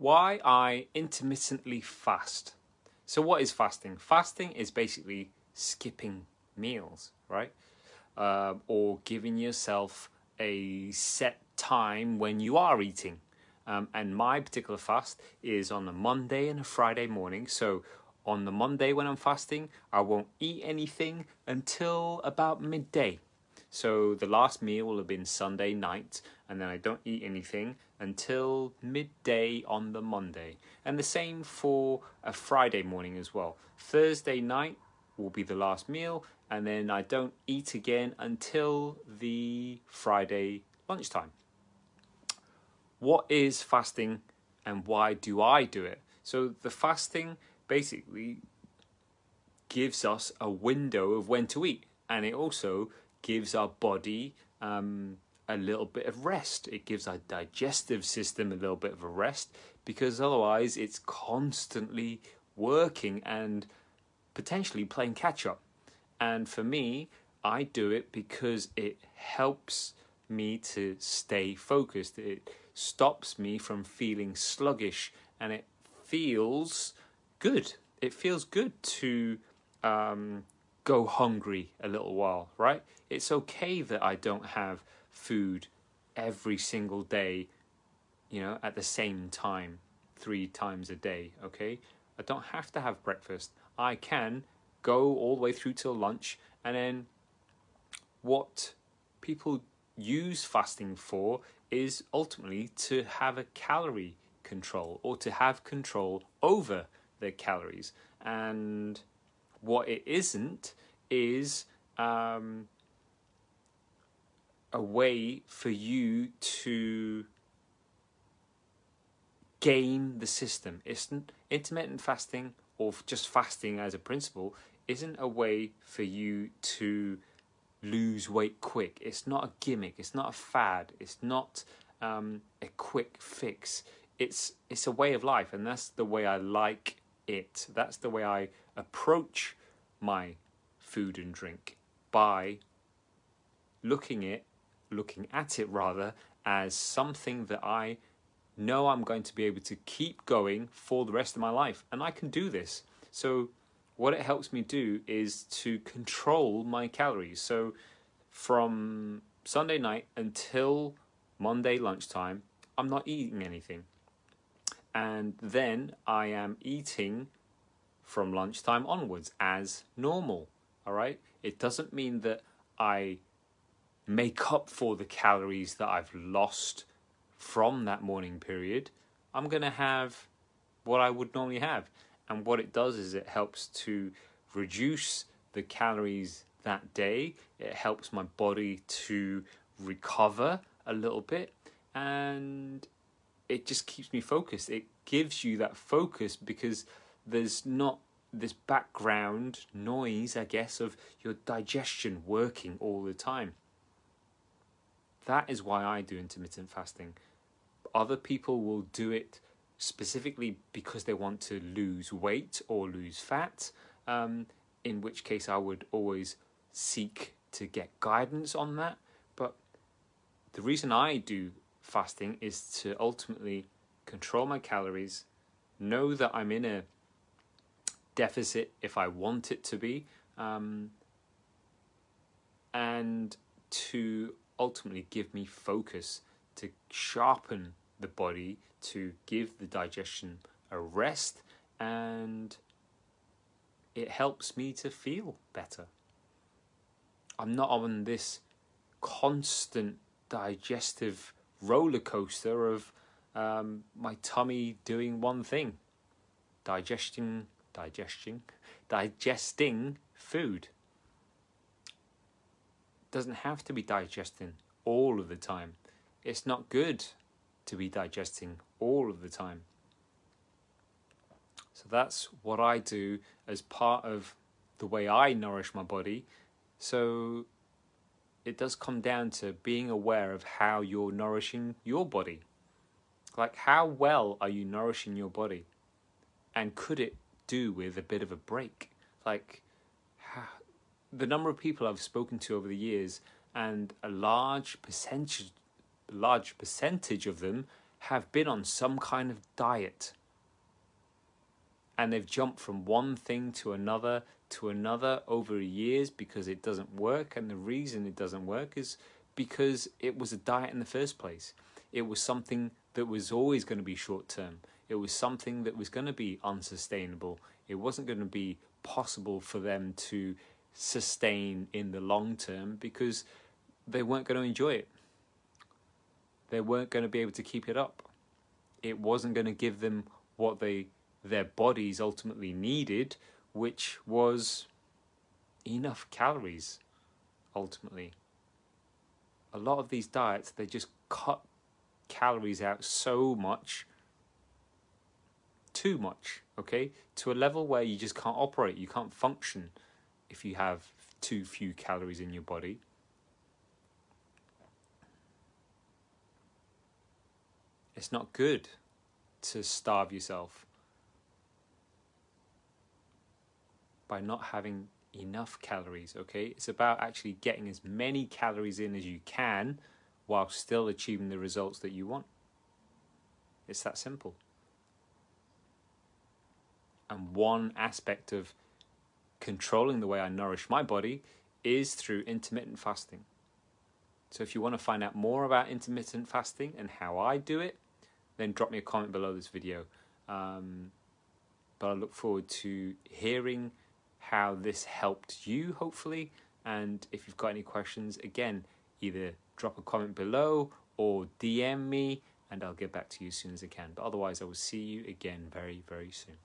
why I intermittently fast. So, what is fasting? Fasting is basically skipping meals, right? Uh, or giving yourself a set time when you are eating. Um, and my particular fast is on a Monday and a Friday morning. So, on the Monday when I'm fasting, I won't eat anything until about midday. So the last meal will have been Sunday night, and then I don't eat anything until midday on the Monday. And the same for a Friday morning as well. Thursday night will be the last meal, and then I don't eat again until the Friday lunchtime. What is fasting and why do I do it? So the fasting basically gives us a window of when to eat, and it also gives our body um, a little bit of rest. It gives our digestive system a little bit of a rest because otherwise it's constantly working and potentially playing catch up. And for me, I do it because it helps me to stay focused. It stops me from feeling sluggish and it feels good. It feels good to um, go hungry a little while, right? It's okay that I don't have food every single day, you know, at the same time, three times a day, okay? I don't have to have breakfast. I can go all the way through till lunch and then what people use fasting for is ultimately to have a calorie control or to have control over their calories. And what it isn't is um, a way for you to game the system. Isn't intermittent fasting or just fasting as a principle isn't a way for you to lose weight quick. It's not a gimmick. It's not a fad. It's not um, a quick fix. It's it's a way of life, and that's the way I like it. That's the way I approach my food and drink by looking it looking at it rather as something that I know I'm going to be able to keep going for the rest of my life and I can do this. So what it helps me do is to control my calories. So from Sunday night until Monday lunchtime, I'm not eating anything. And then I am eating from lunchtime onwards as normal. All right? It doesn't mean that I make up for the calories that I've lost from that morning period. I'm going to have what I would normally have. And what it does is it helps to reduce the calories that day. It helps my body to recover a little bit and it just keeps me focused. It gives you that focus because there's not this background noise, I guess, of your digestion working all the time. That is why I do intermittent fasting. Other people will do it specifically because they want to lose weight or lose fat, um, in which case I would always seek to get guidance on that. But the reason I do fasting is to ultimately control my calories, know that I'm in a deficit if I want it to be, um, and to ultimately give me focus, to sharpen the body, to give the digestion a rest, and it helps me to feel better. I'm not on this constant digestive roller coaster of um, my tummy doing one thing digesting digesting digesting food. Doesn't have to be digesting all of the time. It's not good to be digesting all of the time. So that's what i do as part of the way i nourish my body. So it does come down to being aware of how you're nourishing your body. Like how well are you nourishing your body? And could it do with a bit of a break. Like the number of people I've spoken to over the years, and a large percentage, large percentage of them have been on some kind of diet and they've jumped from one thing to another to another over years because it doesn't work. And the reason it doesn't work is because it was a diet in the first place. It was something that was always going to be short term. It was something that was going to be unsustainable. It wasn't going to be possible for them to sustain in the long term because they weren't going to enjoy it. They weren't going to be able to keep it up. It wasn't going to give them what they their bodies ultimately needed, which was enough calories ultimately. A lot of these diets, they just cut calories out so much, too much, okay, to a level where you just can't operate, you can't function if you have too few calories in your body. It's not good to starve yourself. by not having enough calories, okay? It's about actually getting as many calories in as you can while still achieving the results that you want. It's that simple. And one aspect of controlling the way I nourish my body is through intermittent fasting. So if you want to find out more about intermittent fasting and how I do it, then drop me a comment below this video. Um, but I look forward to hearing how this helped you, hopefully. And if you've got any questions, again, either drop a comment below or DM me, and I'll get back to you as soon as I can. But otherwise, I will see you again very, very soon.